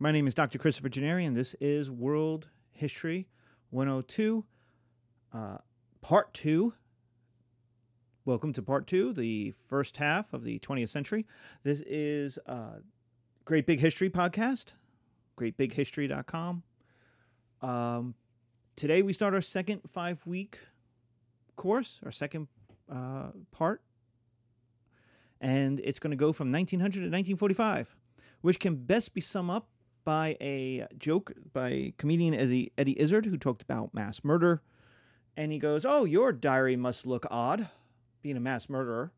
My name is Dr. Christopher Gennari, and this is World History 102, uh, Part 2. Welcome to Part 2, the first half of the 20th century. This is a Great Big History podcast, greatbighistory.com. Um, today we start our second five week course, our second uh, part, and it's going to go from 1900 to 1945, which can best be summed up by a joke by comedian Eddie, Eddie Izzard, who talked about mass murder. And he goes, Oh, your diary must look odd, being a mass murderer.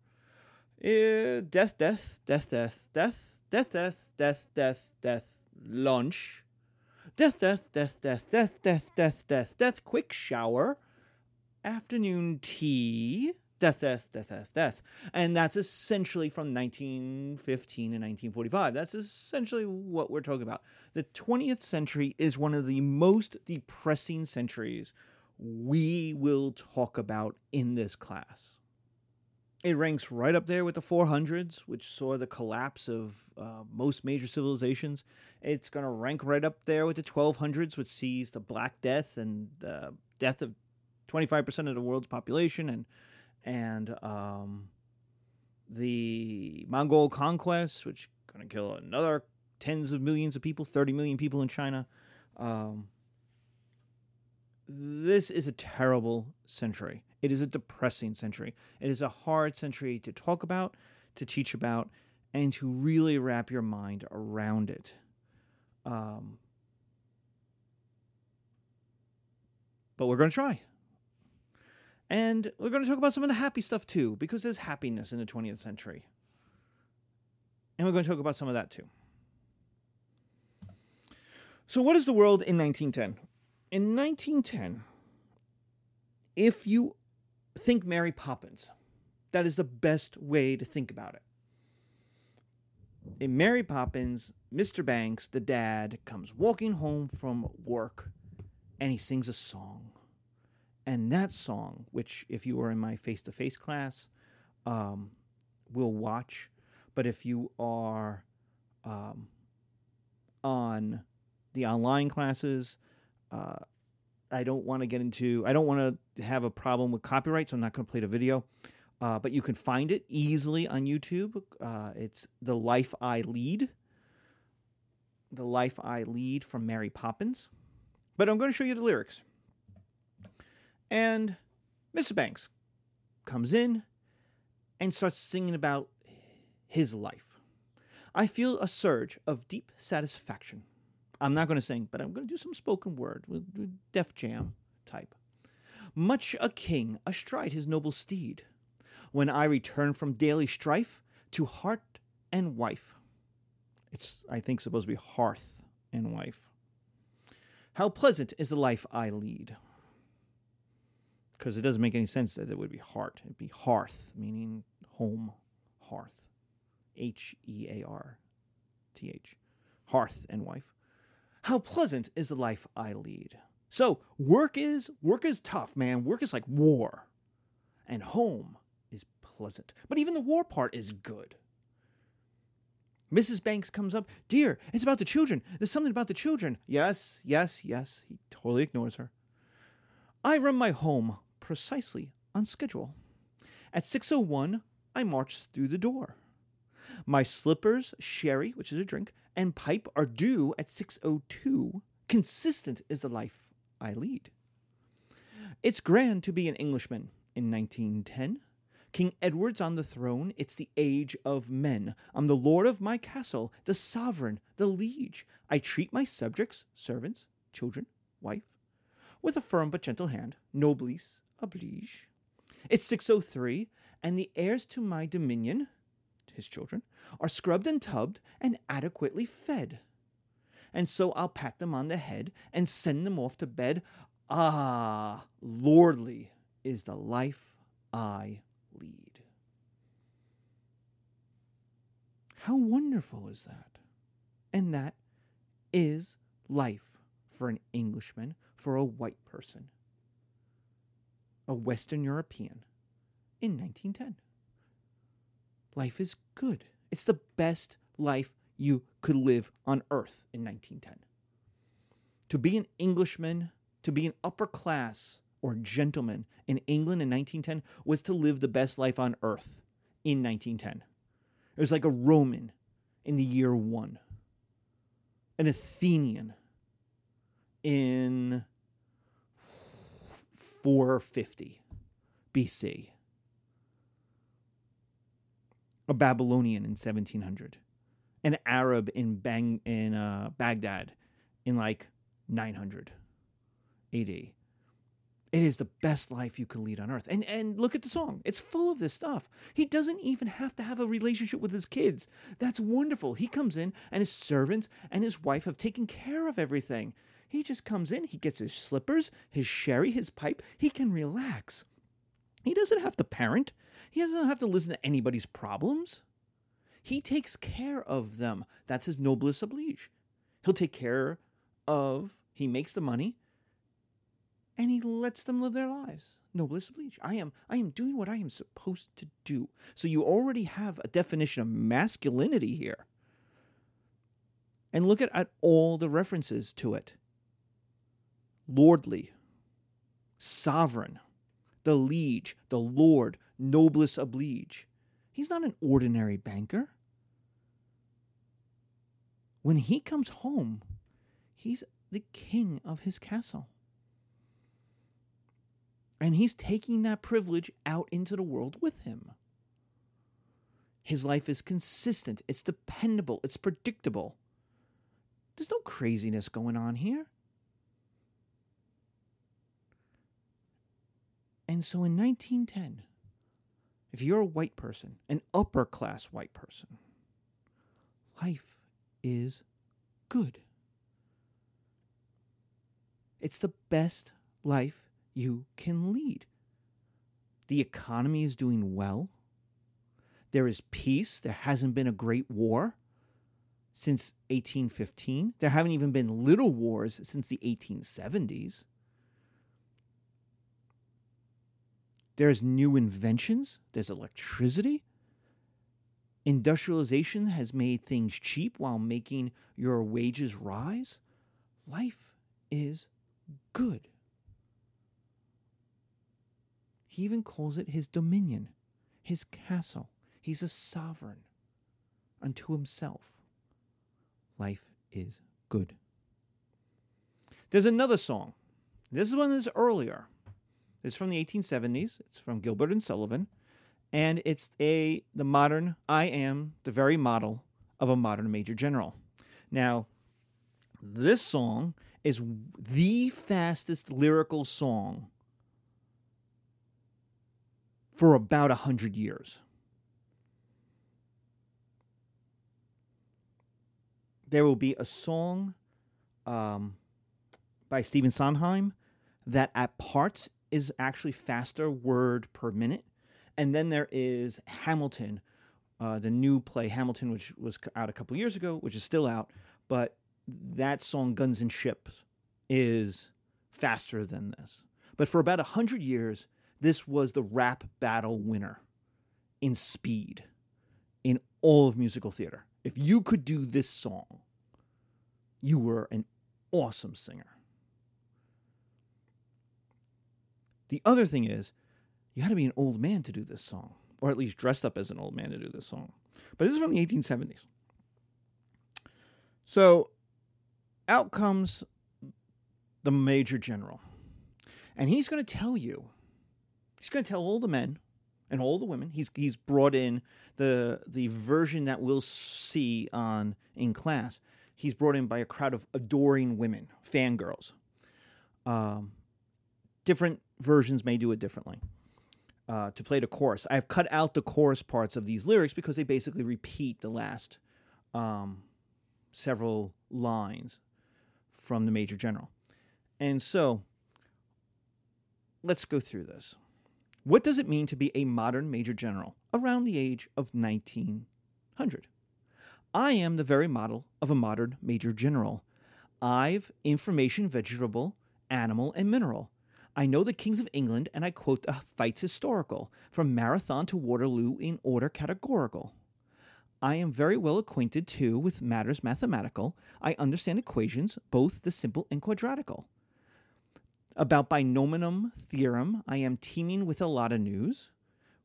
Uh, death, death, death, death, death, death, death, death, death, death, lunch. Death, death, death, death, death, death, death, death, death, quick shower. Afternoon tea death, death, death, death, death. And that's essentially from 1915 to 1945. That's essentially what we're talking about. The 20th century is one of the most depressing centuries we will talk about in this class. It ranks right up there with the 400s, which saw the collapse of uh, most major civilizations. It's going to rank right up there with the 1200s, which sees the Black Death and uh, death of 25% of the world's population and and um, the Mongol conquest, which going to kill another tens of millions of people, 30 million people in China. Um, this is a terrible century. It is a depressing century. It is a hard century to talk about, to teach about, and to really wrap your mind around it. Um, but we're going to try. And we're going to talk about some of the happy stuff too, because there's happiness in the 20th century. And we're going to talk about some of that too. So, what is the world in 1910? In 1910, if you think Mary Poppins, that is the best way to think about it. In Mary Poppins, Mr. Banks, the dad, comes walking home from work and he sings a song. And that song, which if you are in my face to face class, um, will watch, but if you are um, on the online classes, uh, I don't want to get into, I don't want to have a problem with copyright, so I'm not going to play the video. Uh, but you can find it easily on YouTube. Uh, it's The Life I Lead. The Life I Lead from Mary Poppins. But I'm going to show you the lyrics. And Mr. Banks comes in and starts singing about his life. I feel a surge of deep satisfaction. I'm not going to sing, but I'm going to do some spoken word with, Def Jam type. Much a king astride his noble steed, when I return from daily strife to heart and wife. It's, I think, supposed to be hearth and wife. How pleasant is the life I lead because it doesn't make any sense that it would be heart. It'd be hearth, meaning home, hearth. H E A R T H. Hearth and wife. How pleasant is the life I lead. So work is work is tough, man. Work is like war. And home is pleasant. But even the war part is good. Mrs. Banks comes up, Dear, it's about the children. There's something about the children. Yes, yes, yes. He totally ignores her. I run my home precisely on schedule. At 6:01, I march through the door. My slippers, sherry, which is a drink, and pipe are due at 6:02. Consistent is the life I lead. It's grand to be an Englishman in 1910. King Edward's on the throne. It's the age of men. I'm the lord of my castle, the sovereign, the liege. I treat my subjects, servants, children, wife, with a firm but gentle hand, noblesse oblige. It's 603, and the heirs to my dominion, his children, are scrubbed and tubbed and adequately fed. And so I'll pat them on the head and send them off to bed. Ah, lordly is the life I lead. How wonderful is that? And that is life for an Englishman, for a white person a Western European in 1910. Life is good. It's the best life you could live on earth in 1910. To be an Englishman, to be an upper class or gentleman in England in 1910 was to live the best life on earth in 1910. It was like a Roman in the year one, an Athenian in 450 BC, a Babylonian in 1700, an Arab in Bang in uh, Baghdad in like 900 AD. It is the best life you can lead on earth. And and look at the song. It's full of this stuff. He doesn't even have to have a relationship with his kids. That's wonderful. He comes in and his servants and his wife have taken care of everything. He just comes in, he gets his slippers, his sherry, his pipe. He can relax. He doesn't have to parent. He doesn't have to listen to anybody's problems. He takes care of them. That's his noblesse oblige. He'll take care of, he makes the money, and he lets them live their lives. Noblesse oblige. I am I am doing what I am supposed to do. So you already have a definition of masculinity here. And look at, at all the references to it. Lordly, sovereign, the liege, the lord, noblesse oblige. He's not an ordinary banker. When he comes home, he's the king of his castle. And he's taking that privilege out into the world with him. His life is consistent, it's dependable, it's predictable. There's no craziness going on here. And so in 1910, if you're a white person, an upper class white person, life is good. It's the best life you can lead. The economy is doing well. There is peace. There hasn't been a great war since 1815. There haven't even been little wars since the 1870s. There's new inventions. There's electricity. Industrialization has made things cheap while making your wages rise. Life is good. He even calls it his dominion, his castle. He's a sovereign unto himself. Life is good. There's another song. This one is earlier. It's from the 1870s. It's from Gilbert and Sullivan, and it's a the modern I am the very model of a modern major general. Now, this song is the fastest lyrical song for about a hundred years. There will be a song um, by Stephen Sondheim that at parts is actually faster word per minute. And then there is Hamilton, uh, the new play Hamilton, which was out a couple years ago, which is still out. But that song, Guns and Ships, is faster than this. But for about a hundred years, this was the rap battle winner in speed in all of musical theater. If you could do this song, you were an awesome singer. The other thing is, you had to be an old man to do this song, or at least dressed up as an old man to do this song. But this is from the 1870s. So out comes the major general, and he's going to tell you He's going to tell all the men and all the women. He's he's brought in the the version that we'll see on in class. He's brought in by a crowd of adoring women, fangirls. Um, different versions may do it differently. Uh, to play the chorus, I've cut out the chorus parts of these lyrics because they basically repeat the last um, several lines from the Major General. And so, let's go through this. What does it mean to be a modern major general around the age of 1900? I am the very model of a modern major general. I've information, vegetable, animal, and mineral. I know the kings of England, and I quote the fights historical, from Marathon to Waterloo in order categorical. I am very well acquainted too with matters mathematical. I understand equations, both the simple and quadratical. About binomial theorem, I am teeming with a lot of news,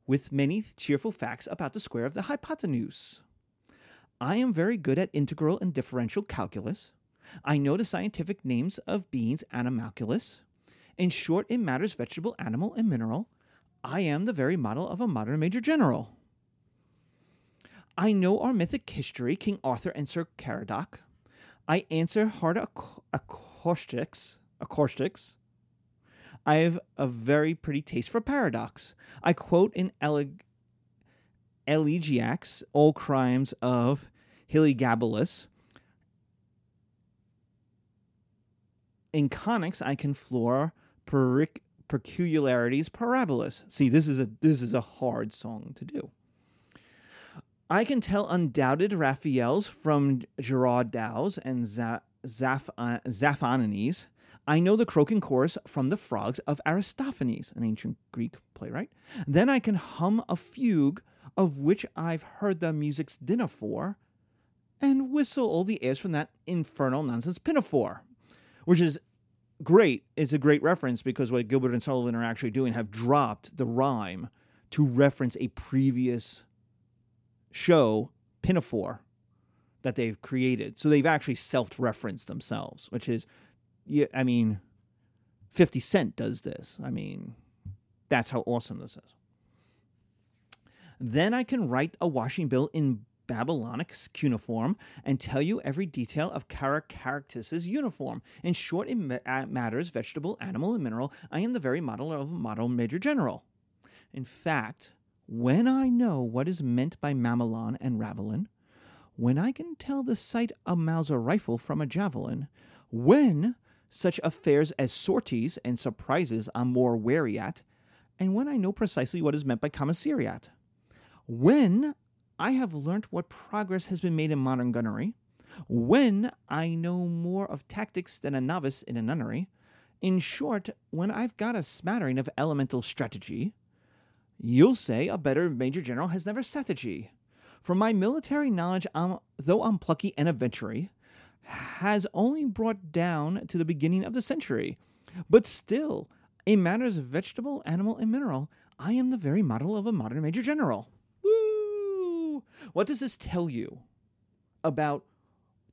with many cheerful facts about the square of the hypotenuse. I am very good at integral and differential calculus. I know the scientific names of beings animalculous. In short, in matters vegetable, animal, and mineral, I am the very model of a modern major general. I know our mythic history, King Arthur and Sir Caradoc. I answer hard acoustics. Acoustics. I have a very pretty taste for paradox. I quote in Eleg- Elegiacs all crimes of Heliogabalus. In conics, I can floor peric- peculiarities parabolas. See, this is a this is a hard song to do. I can tell undoubted Raphaels from Gerard Dows and Za- Zaph- uh. I know the croaking chorus from the frogs of Aristophanes, an ancient Greek playwright. Then I can hum a fugue of which I've heard the music's dinner for, and whistle all the airs from that infernal nonsense pinafore, which is great. It's a great reference because what Gilbert and Sullivan are actually doing have dropped the rhyme to reference a previous show pinafore that they've created. So they've actually self-referenced themselves, which is, yeah, I mean, Fifty Cent does this. I mean, that's how awesome this is. Then I can write a washing bill in Babylonic cuneiform and tell you every detail of Caractacus's uniform. In short, in ma- uh, matters vegetable, animal, and mineral, I am the very model of a model major general. In fact, when I know what is meant by mamelon and ravelin, when I can tell the sight of a Mauser rifle from a javelin, when such affairs as sorties and surprises I'm more wary at, and when I know precisely what is meant by commissariat, when I have learnt what progress has been made in modern gunnery, when I know more of tactics than a novice in a nunnery, in short, when I've got a smattering of elemental strategy, you'll say a better major general has never G. For my military knowledge, I'm, though I'm plucky and adventurous, has only brought down to the beginning of the century. But still, in matters of vegetable, animal, and mineral, I am the very model of a modern major general. What does this tell you about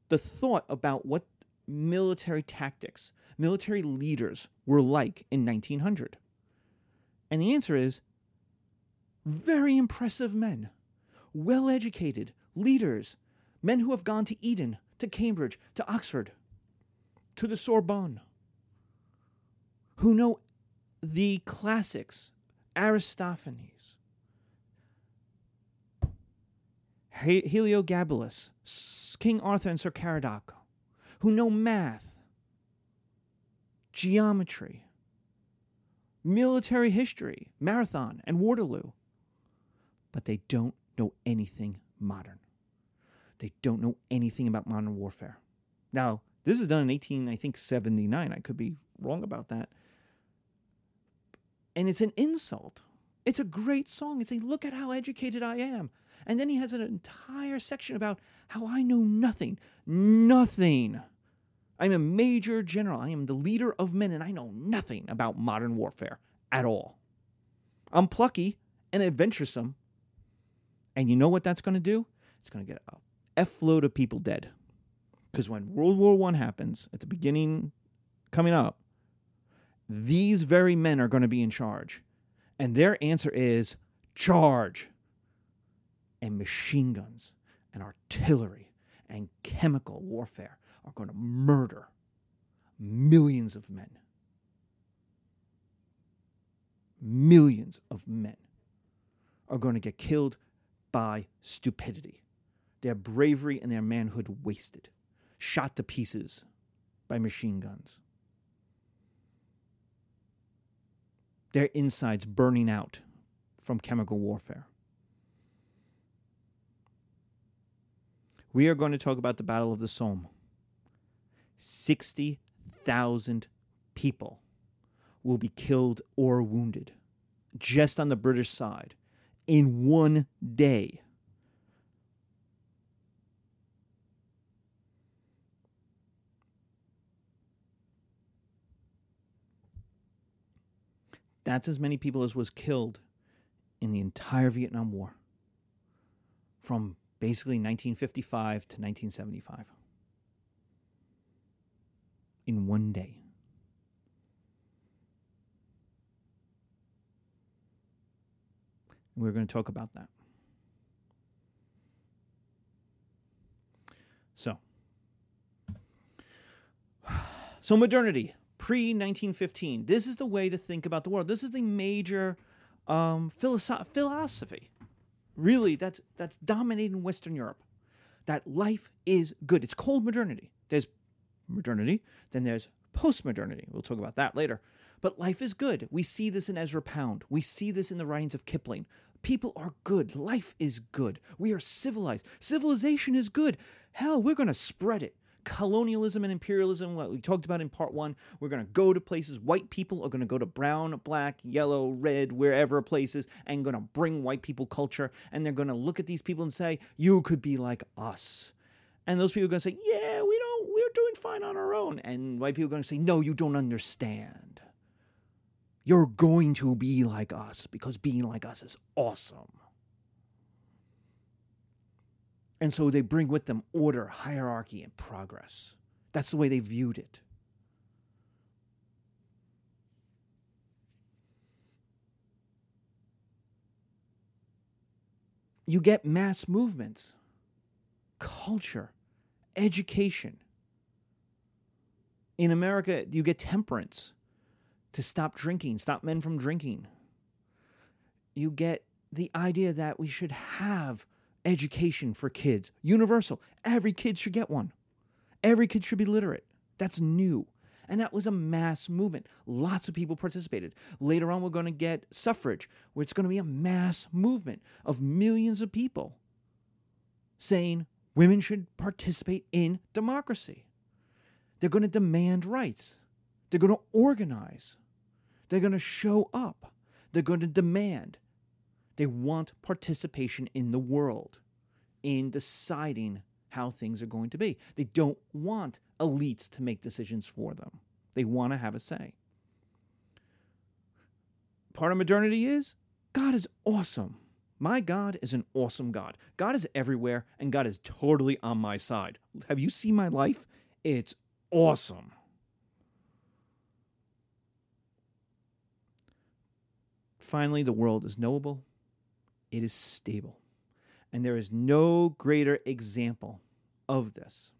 the thought about what military tactics, military leaders were like in 1900? And the answer is very impressive men, well educated, leaders, men who have gone to Eton, to Cambridge, to Oxford, to the Sorbonne, who know the classics, Aristophanes, Heliogabalus, King Arthur and Sir Caradoc, who know math, geometry, military history, Marathon, and Waterloo, but they don't know anything modern. They don't know anything about modern warfare. Now, this is done in 18, I think 79. I could be wrong about that. And it's an insult. It's a great song. It's a look at how educated I am. And then he has an entire section about how I know nothing. Nothing. I'm a major general. I am the leader of men, and I know nothing about modern warfare at all. I'm plucky and adventuresome. And you know what that's going to do? It's going to get a F load of people dead. Because when World War One happens, at the beginning, coming up, these very men are going to be in charge. And their answer is charge. And machine guns and artillery and chemical warfare are going to murder millions of men. Millions of men are going to get killed by stupidity, their bravery and their manhood wasted, shot to pieces by machine guns, their insides burning out from chemical warfare. We are going to talk about the Battle of the Somme. 60,000 people will be killed or wounded just on the British side in one day. That's as many people as was killed in the entire Vietnam War from basically 1955 to 1975 in one day. We're going to talk about that. So, so modernity pre 1915. This is the way to think about the world. This is the major um, philosoph- philosophy, really that's that's dominating Western Europe. That life is good. It's called modernity. There's modernity, then there's post-modernity. We'll talk about that later. But life is good. We see this in Ezra Pound. We see this in the writings of Kipling. People are good. Life is good. We are civilized. Civilization is good. Hell, we're going to spread it. Colonialism and imperialism, what we talked about in part one, we're going to go to places. White people are going to go to brown, black, yellow, red, wherever places, and going to bring white people culture. And they're going to look at these people and say, You could be like us. And those people are going to say, Yeah, we don't, we're doing fine on our own. And white people are going to say, No, you don't understand. You're going to be like us because being like us is awesome. And so they bring with them order, hierarchy, and progress. That's the way they viewed it. You get mass movements, culture, education. In America, you get temperance to stop drinking, stop men from drinking. You get the idea that we should have education for kids, universal. Every kid should get one. Every kid should be literate. That's new. And that was a mass movement. Lots of people participated. Later on, we're going to get suffrage, where it's going to be a mass movement of millions of people saying women should participate in democracy. They're going to demand rights. They're going to organize. They're going to show up. They're going to demand. They want participation in the world, in deciding how things are going to be. They don't want elites to make decisions for them, they want to have a say. Part of modernity is God is awesome. My God is an awesome God. God is everywhere, and God is totally on my side. Have you seen my life? It's awesome. Finally, the world is knowable, it is stable. And there is no greater example of this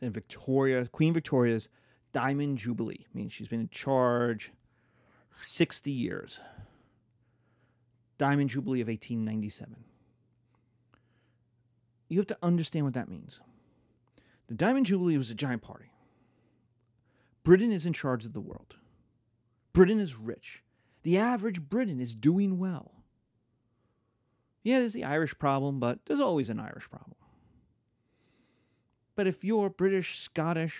than Victoria, Queen Victoria's Diamond Jubilee. I mean, she's been in charge 60 years. Diamond Jubilee of 1897. You have to understand what that means. The Diamond Jubilee was a giant party. Britain is in charge of the world. Britain is rich. The average Briton is doing well. Yeah, there's the Irish problem, but there's always an Irish problem. But if you're British, Scottish,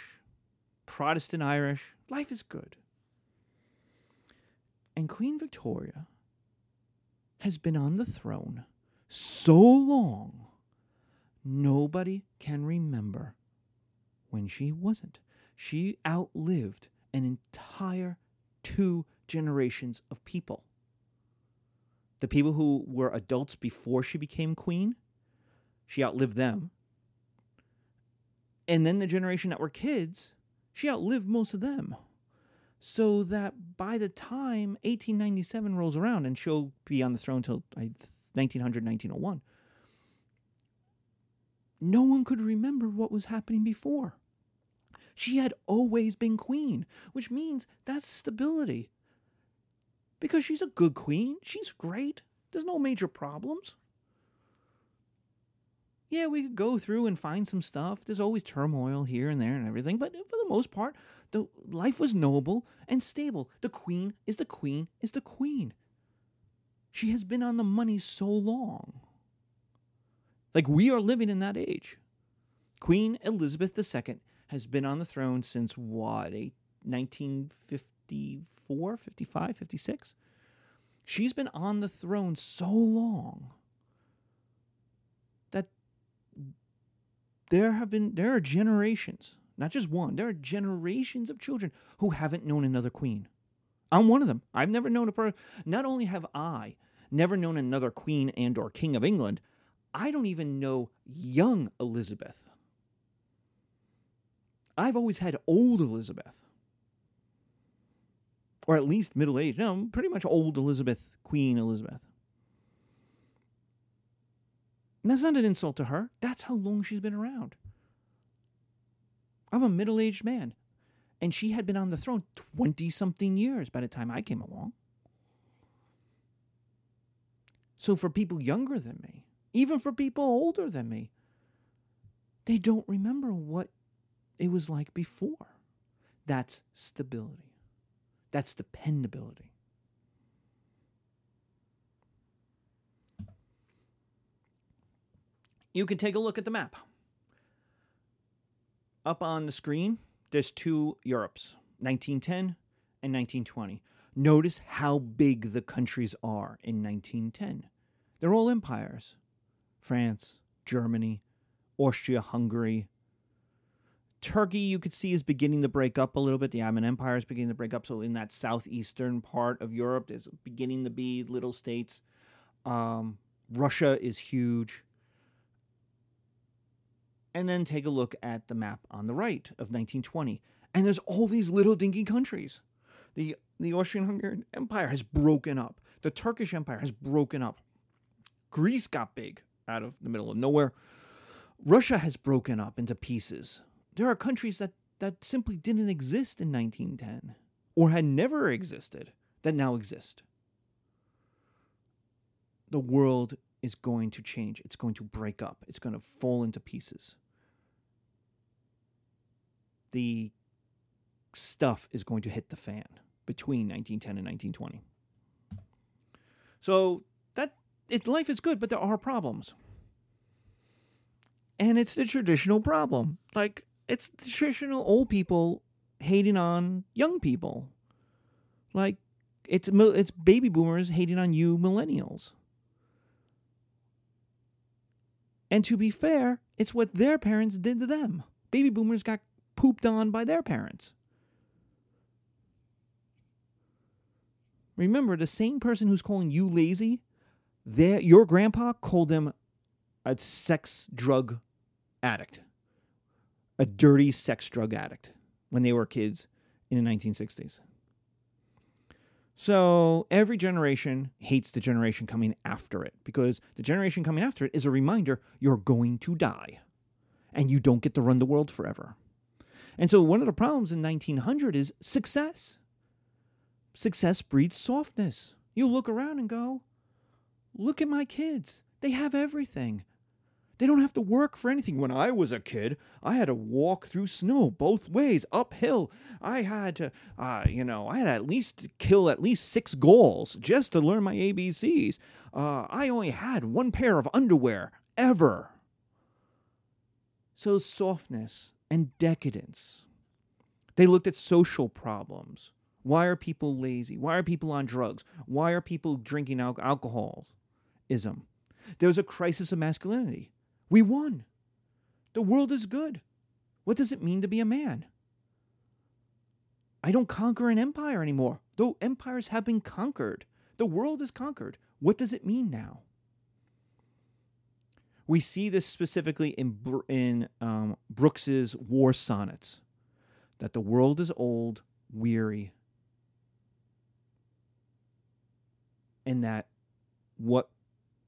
Protestant Irish, life is good. And Queen Victoria has been on the throne so long, nobody can remember when she wasn't. She outlived an entire two generations of people. The people who were adults before she became queen, she outlived them. And then the generation that were kids, she outlived most of them. So that by the time 1897 rolls around and she'll be on the throne until 1900, 1901, no one could remember what was happening before. She had always been queen, which means that's stability because she's a good queen. She's great. There's no major problems. Yeah, we could go through and find some stuff. There's always turmoil here and there and everything, but for the most part, the life was noble and stable. The queen is the queen is the queen. She has been on the money so long. Like we are living in that age. Queen Elizabeth II has been on the throne since what, 1950 54, 55, 56. She's been on the throne so long that there have been there are generations, not just one, there are generations of children who haven't known another queen. I'm one of them. I've never known a person. Not only have I never known another queen and or king of England, I don't even know young Elizabeth. I've always had old Elizabeth. Or at least middle aged. No, pretty much old Elizabeth, Queen Elizabeth. And that's not an insult to her. That's how long she's been around. I'm a middle aged man. And she had been on the throne 20 something years by the time I came along. So for people younger than me, even for people older than me, they don't remember what it was like before. That's stability, that's dependability. You can take a look at the map. Up on the screen, there's two Europes, 1910 and 1920. Notice how big the countries are in 1910. They're all empires France, Germany, Austria, Hungary. Turkey, you could see, is beginning to break up a little bit. The Ottoman Empire is beginning to break up. So, in that southeastern part of Europe, there's beginning to be little states. Um, Russia is huge. And then take a look at the map on the right of 1920. And there's all these little dinky countries. The, the Austrian Hungarian Empire has broken up, the Turkish Empire has broken up. Greece got big out of the middle of nowhere. Russia has broken up into pieces. There are countries that, that simply didn't exist in 1910 or had never existed that now exist. The world is going to change. It's going to break up. It's going to fall into pieces. The stuff is going to hit the fan between 1910 and 1920. So that it, life is good, but there are problems. And it's the traditional problem. Like it's traditional old people hating on young people. Like it's it's baby boomers hating on you millennials. And to be fair, it's what their parents did to them. Baby boomers got pooped on by their parents. Remember, the same person who's calling you lazy, their, your grandpa called them a sex drug addict, a dirty sex drug addict when they were kids in the 1960s. So every generation hates the generation coming after it because the generation coming after it is a reminder you're going to die and you don't get to run the world forever. And so one of the problems in 1900 is success. Success breeds softness. You look around and go, look at my kids. They have everything. They don't have to work for anything. When I was a kid, I had to walk through snow both ways, uphill. I had to, uh, you know, I had to at least kill at least six goals just to learn my ABCs. Uh, I only had one pair of underwear ever. So, softness and decadence. They looked at social problems. Why are people lazy? Why are people on drugs? Why are people drinking al- alcoholism? There was a crisis of masculinity. We won. The world is good. What does it mean to be a man? I don't conquer an empire anymore, though empires have been conquered. The world is conquered. What does it mean now? We see this specifically in, in um, Brooks's war sonnets that the world is old, weary, and that what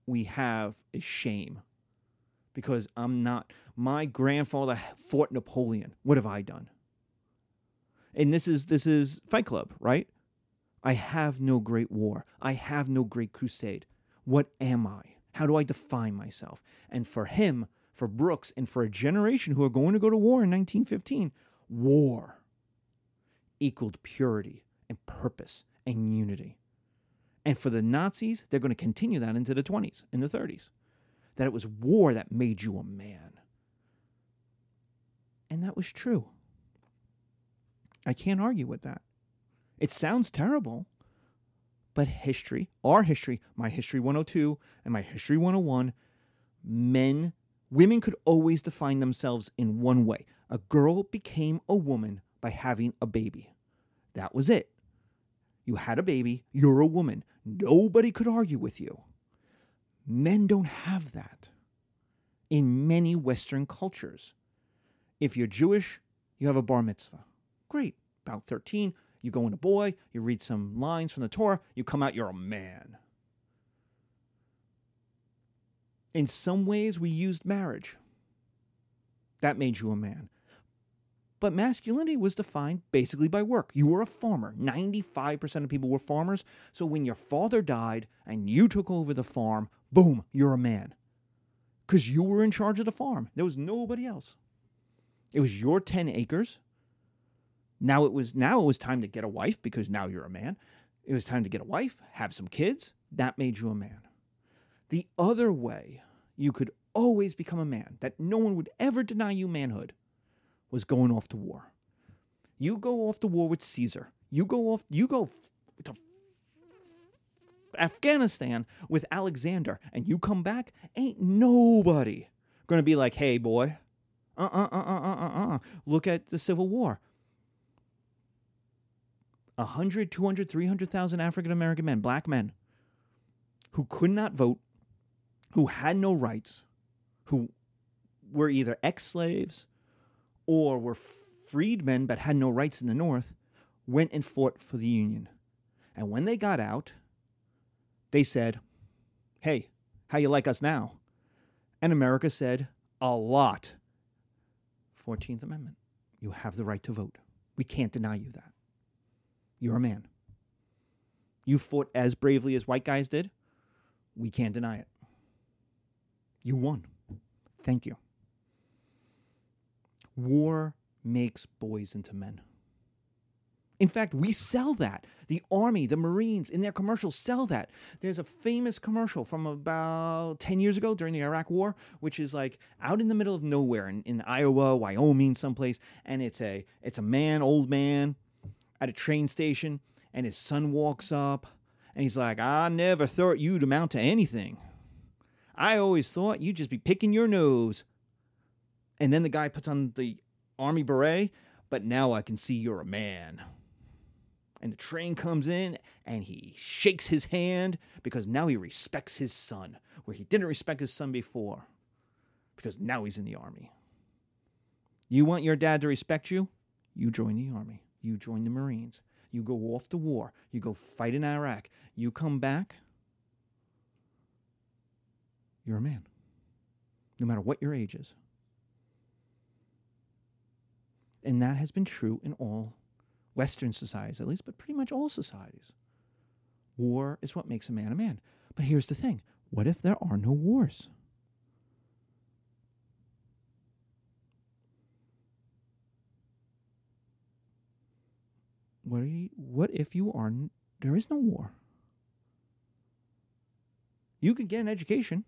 we have is shame. Because I'm not, my grandfather fought Napoleon. What have I done? And this is this is Fight Club, right? I have no great war. I have no great crusade. What am I? How do I define myself? And for him, for Brooks, and for a generation who are going to go to war in 1915, war equaled purity and purpose and unity. And for the Nazis, they're going to continue that into the 20s and the 30s. That it was war that made you a man. And that was true. I can't argue with that. It sounds terrible, but history, our history, my history 102 and my history 101, men, women could always define themselves in one way. A girl became a woman by having a baby. That was it. You had a baby. You're a woman. Nobody could argue with you. Men don't have that in many Western cultures. If you're Jewish, you have a bar mitzvah. Great. About 13, you go in a boy, you read some lines from the Torah, you come out, you're a man. In some ways, we used marriage. That made you a man. But masculinity was defined basically by work. You were a farmer. 95% of people were farmers. So when your father died and you took over the farm, boom, you're a man. Because you were in charge of the farm. There was nobody else. It was your 10 acres. Now it was now it was time to get a wife because now you're a man. It was time to get a wife, have some kids. That made you a man. The other way you could always become a man, that no one would ever deny you manhood, was going off to war. You go off to war with Caesar. You go off you go to Afghanistan with Alexander and you come back, ain't nobody to be like, "Hey boy, uh uh uh uh uh uh. Look at the Civil War. 100, 200, 300,000 African American men, black men, who could not vote, who had no rights, who were either ex slaves or were freedmen but had no rights in the North, went and fought for the Union. And when they got out, they said, Hey, how you like us now? And America said, A lot. 14th Amendment. You have the right to vote. We can't deny you that. You're a man. You fought as bravely as white guys did. We can't deny it. You won. Thank you. War makes boys into men. In fact, we sell that. The Army, the Marines, in their commercials sell that. There's a famous commercial from about 10 years ago during the Iraq War, which is like out in the middle of nowhere in, in Iowa, Wyoming, someplace. And it's a it's a man, old man, at a train station, and his son walks up and he's like, I never thought you'd amount to anything. I always thought you'd just be picking your nose. And then the guy puts on the army beret, but now I can see you're a man and the train comes in and he shakes his hand because now he respects his son where he didn't respect his son before because now he's in the army. You want your dad to respect you? You join the army. You join the Marines. You go off to war. You go fight in Iraq. You come back. You're a man, no matter what your age is. And that has been true in all Western societies at least, but pretty much all societies. War is what makes a man a man. But here's the thing what if there are no wars? What, you, what if you are there is no war? You can get an education.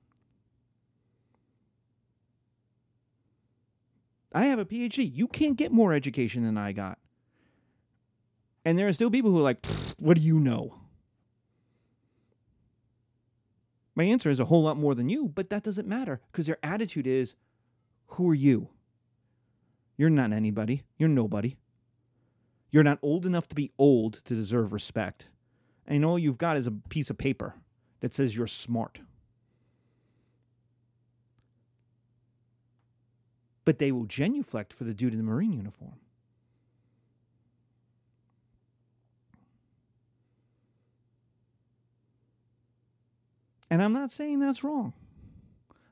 I have a PhD. You can't get more education than I got. And there are still people who are like, what do you know? My answer is a whole lot more than you, but that doesn't matter because their attitude is, who are you? You're not anybody. You're nobody. You're not old enough to be old to deserve respect. And all you've got is a piece of paper that says you're smart. But they will genuflect for the dude in the Marine uniform. And I'm not saying that's wrong.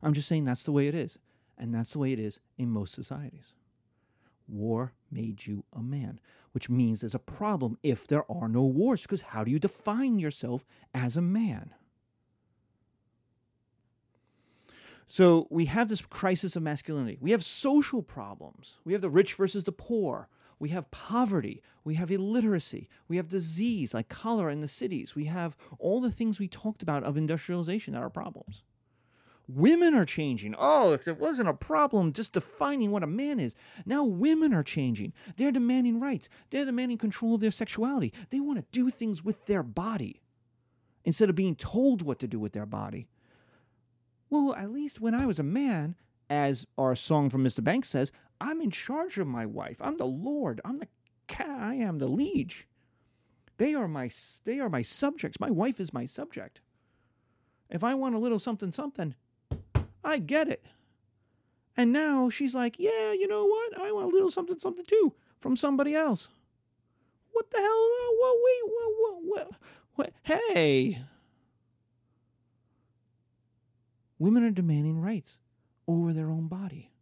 I'm just saying that's the way it is. And that's the way it is in most societies. War made you a man, which means there's a problem if there are no wars, because how do you define yourself as a man? So we have this crisis of masculinity. We have social problems. We have the rich versus the poor. We have poverty. We have illiteracy. We have disease like cholera in the cities. We have all the things we talked about of industrialization that are problems. Women are changing. Oh, if there wasn't a problem just defining what a man is, now women are changing. They're demanding rights. They're demanding control of their sexuality. They want to do things with their body instead of being told what to do with their body. Well, at least when I was a man, as our song from Mr. Banks says, I'm in charge of my wife. I'm the Lord. I'm the cat. I am the liege. They are my they are my subjects. My wife is my subject. If I want a little something something, I get it. And now she's like, yeah, you know what? I want a little something something too from somebody else. What the hell? What? What? What? What? what? Hey. Women are demanding rights over their own body,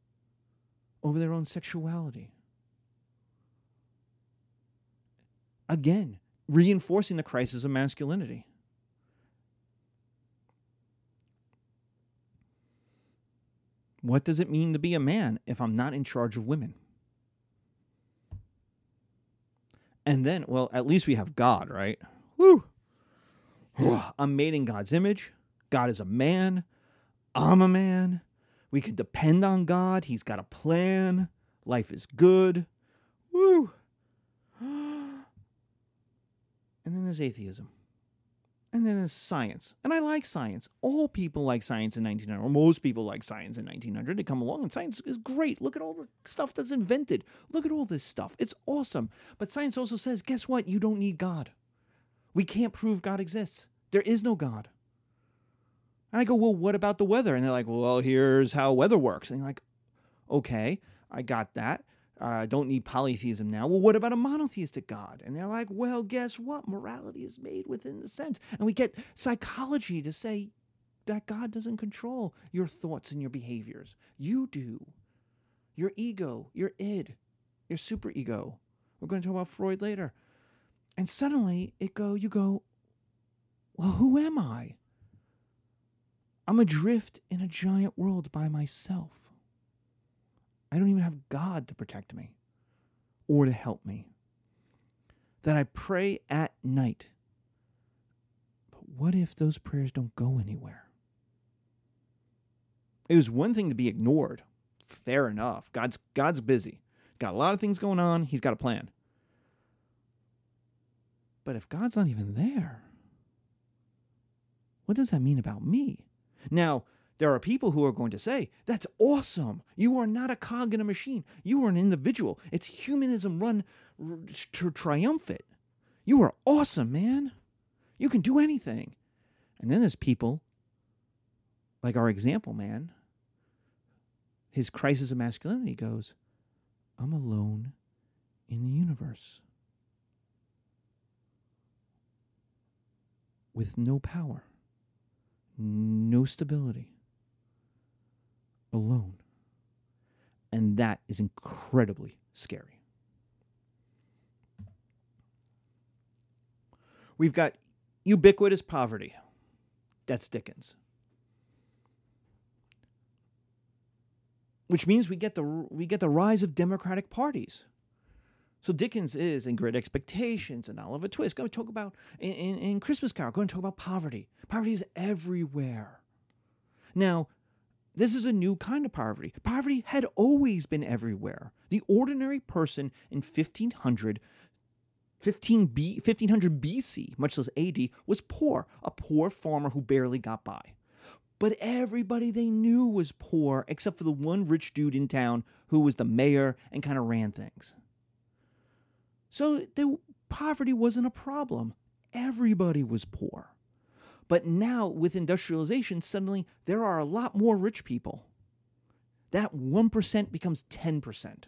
over their own sexuality. Again, reinforcing the crisis of masculinity. What does it mean to be a man if I'm not in charge of women? And then, well, at least we have God, right? Woo! I'm made in God's image. God is a man. I'm a man. We can depend on God. He's got a plan. Life is good. Woo! And then there's atheism. And then there's science. And I like science. All people like science in 1900, or most people like science in 1900. They come along and science is great. Look at all the stuff that's invented. Look at all this stuff. It's awesome. But science also says guess what? You don't need God. We can't prove God exists. There is no God. And I go, well, what about the weather? And they're like, well, here's how weather works. And you're like, okay, I got that uh, don't need polytheism now. Well, what about a monotheistic God? And they're like, well, guess what? Morality is made within the sense. And we get psychology to say that God doesn't control your thoughts and your behaviors. You do. Your ego, your id, your superego. We're going to talk about Freud later. And suddenly it go, you go, well, who am I? I'm adrift in a giant world by myself. I don't even have God to protect me or to help me. That I pray at night. But what if those prayers don't go anywhere? It was one thing to be ignored. Fair enough. God's God's busy. Got a lot of things going on. He's got a plan. But if God's not even there, what does that mean about me? Now, there are people who are going to say, That's awesome. You are not a cog in a machine. You are an individual. It's humanism run to triumphant. You are awesome, man. You can do anything. And then there's people like our example man. His crisis of masculinity goes, I'm alone in the universe with no power, no stability alone. And that is incredibly scary. We've got ubiquitous poverty. That's Dickens. Which means we get the we get the rise of democratic parties. So Dickens is in Great Expectations and Oliver Twist. Going to talk about in, in, in Christmas Carol. Going to talk about poverty. Poverty is everywhere. Now, this is a new kind of poverty. Poverty had always been everywhere. The ordinary person in 1500 15 B, 1500 BC, much less AD, was poor, a poor farmer who barely got by. But everybody they knew was poor except for the one rich dude in town who was the mayor and kind of ran things. So the poverty wasn't a problem. Everybody was poor. But now, with industrialization, suddenly there are a lot more rich people. That 1% becomes 10%.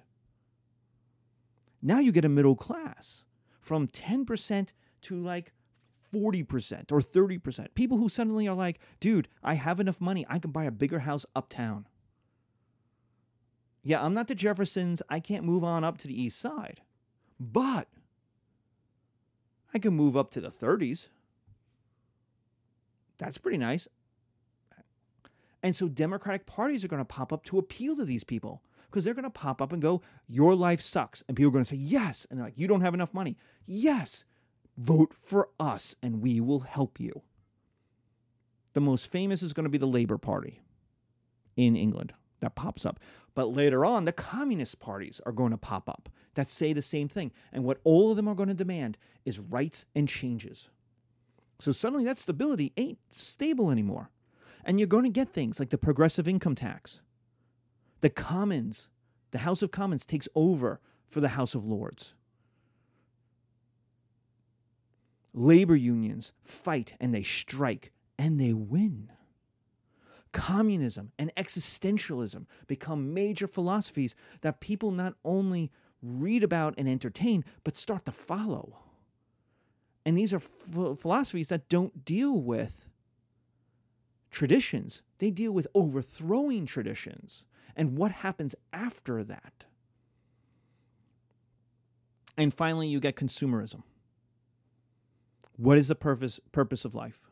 Now you get a middle class from 10% to like 40% or 30%. People who suddenly are like, dude, I have enough money. I can buy a bigger house uptown. Yeah, I'm not the Jeffersons. I can't move on up to the east side. But I can move up to the 30s. That's pretty nice. And so Democratic parties are going to pop up to appeal to these people because they're going to pop up and go, Your life sucks. And people are going to say, Yes. And they're like, You don't have enough money. Yes. Vote for us and we will help you. The most famous is going to be the Labour Party in England that pops up. But later on, the communist parties are going to pop up that say the same thing. And what all of them are going to demand is rights and changes. So suddenly that stability ain't stable anymore. And you're going to get things like the progressive income tax. The Commons, the House of Commons takes over for the House of Lords. Labor unions fight and they strike and they win. Communism and existentialism become major philosophies that people not only read about and entertain, but start to follow. And these are ph- philosophies that don't deal with traditions, they deal with overthrowing traditions and what happens after that. And finally, you get consumerism. What is the purpose, purpose of life?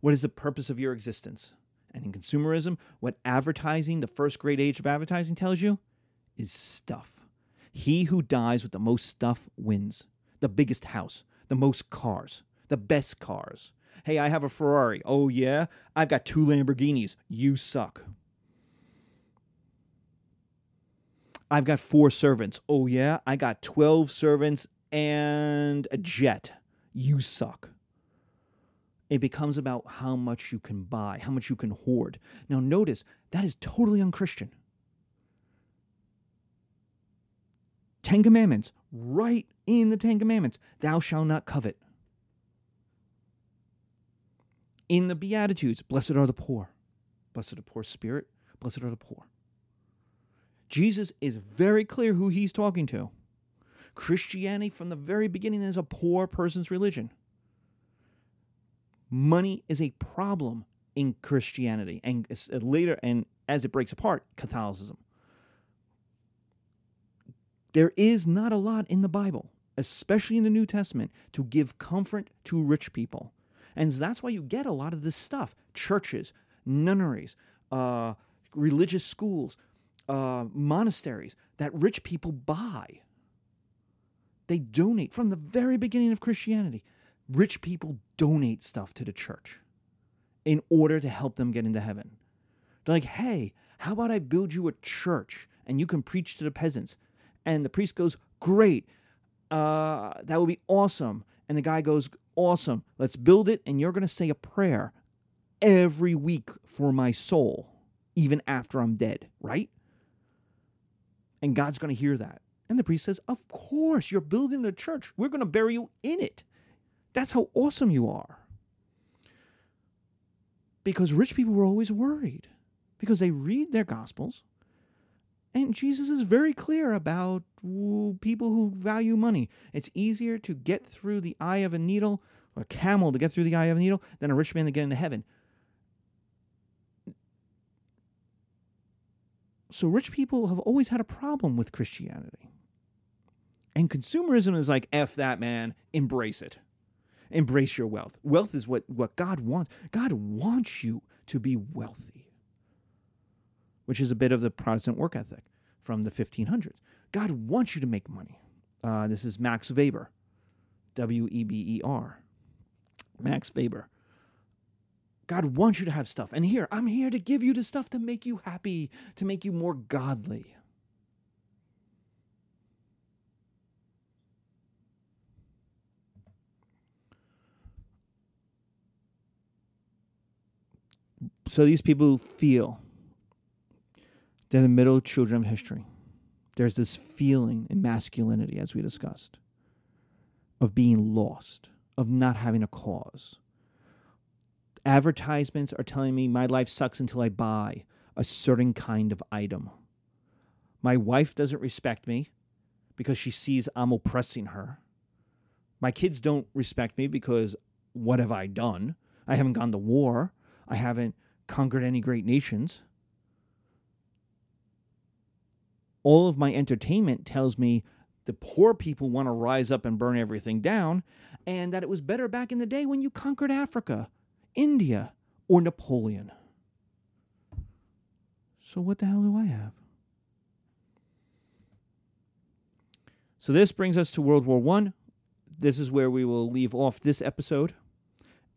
What is the purpose of your existence? And in consumerism, what advertising, the first great age of advertising, tells you is stuff. He who dies with the most stuff wins. The biggest house, the most cars, the best cars. Hey, I have a Ferrari. Oh, yeah? I've got two Lamborghinis. You suck. I've got four servants. Oh, yeah? I got 12 servants and a jet. You suck. It becomes about how much you can buy, how much you can hoard. Now, notice that is totally unchristian. Ten Commandments, right in the Ten Commandments Thou shalt not covet. In the Beatitudes, blessed are the poor. Blessed are the poor spirit, blessed are the poor. Jesus is very clear who he's talking to. Christianity, from the very beginning, is a poor person's religion. Money is a problem in Christianity, and later, and as it breaks apart, Catholicism. There is not a lot in the Bible, especially in the New Testament, to give comfort to rich people. And that's why you get a lot of this stuff churches, nunneries, uh, religious schools, uh, monasteries that rich people buy. They donate from the very beginning of Christianity. Rich people donate stuff to the church in order to help them get into heaven. They're like, hey, how about I build you a church and you can preach to the peasants? And the priest goes, great, uh, that would be awesome. And the guy goes, awesome, let's build it. And you're going to say a prayer every week for my soul, even after I'm dead, right? And God's going to hear that. And the priest says, Of course, you're building a church. We're going to bury you in it. That's how awesome you are. Because rich people were always worried because they read their gospels and Jesus is very clear about people who value money. It's easier to get through the eye of a needle, a camel to get through the eye of a needle, than a rich man to get into heaven. So rich people have always had a problem with Christianity. And consumerism is like, F that, man, embrace it. Embrace your wealth. Wealth is what, what God wants. God wants you to be wealthy, which is a bit of the Protestant work ethic from the 1500s. God wants you to make money. Uh, this is Max Weber, W E B E R. Max Weber. God wants you to have stuff. And here, I'm here to give you the stuff to make you happy, to make you more godly. So these people feel they're the middle children of history. There's this feeling in masculinity, as we discussed, of being lost, of not having a cause Advertisements are telling me my life sucks until I buy a certain kind of item. My wife doesn't respect me because she sees I'm oppressing her. My kids don't respect me because what have I done? I haven't gone to war. I haven't conquered any great nations. All of my entertainment tells me the poor people want to rise up and burn everything down, and that it was better back in the day when you conquered Africa India, or Napoleon. So, what the hell do I have? So, this brings us to World War One. This is where we will leave off this episode,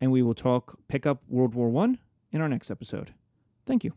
and we will talk, pick up World War One in our next episode. Thank you.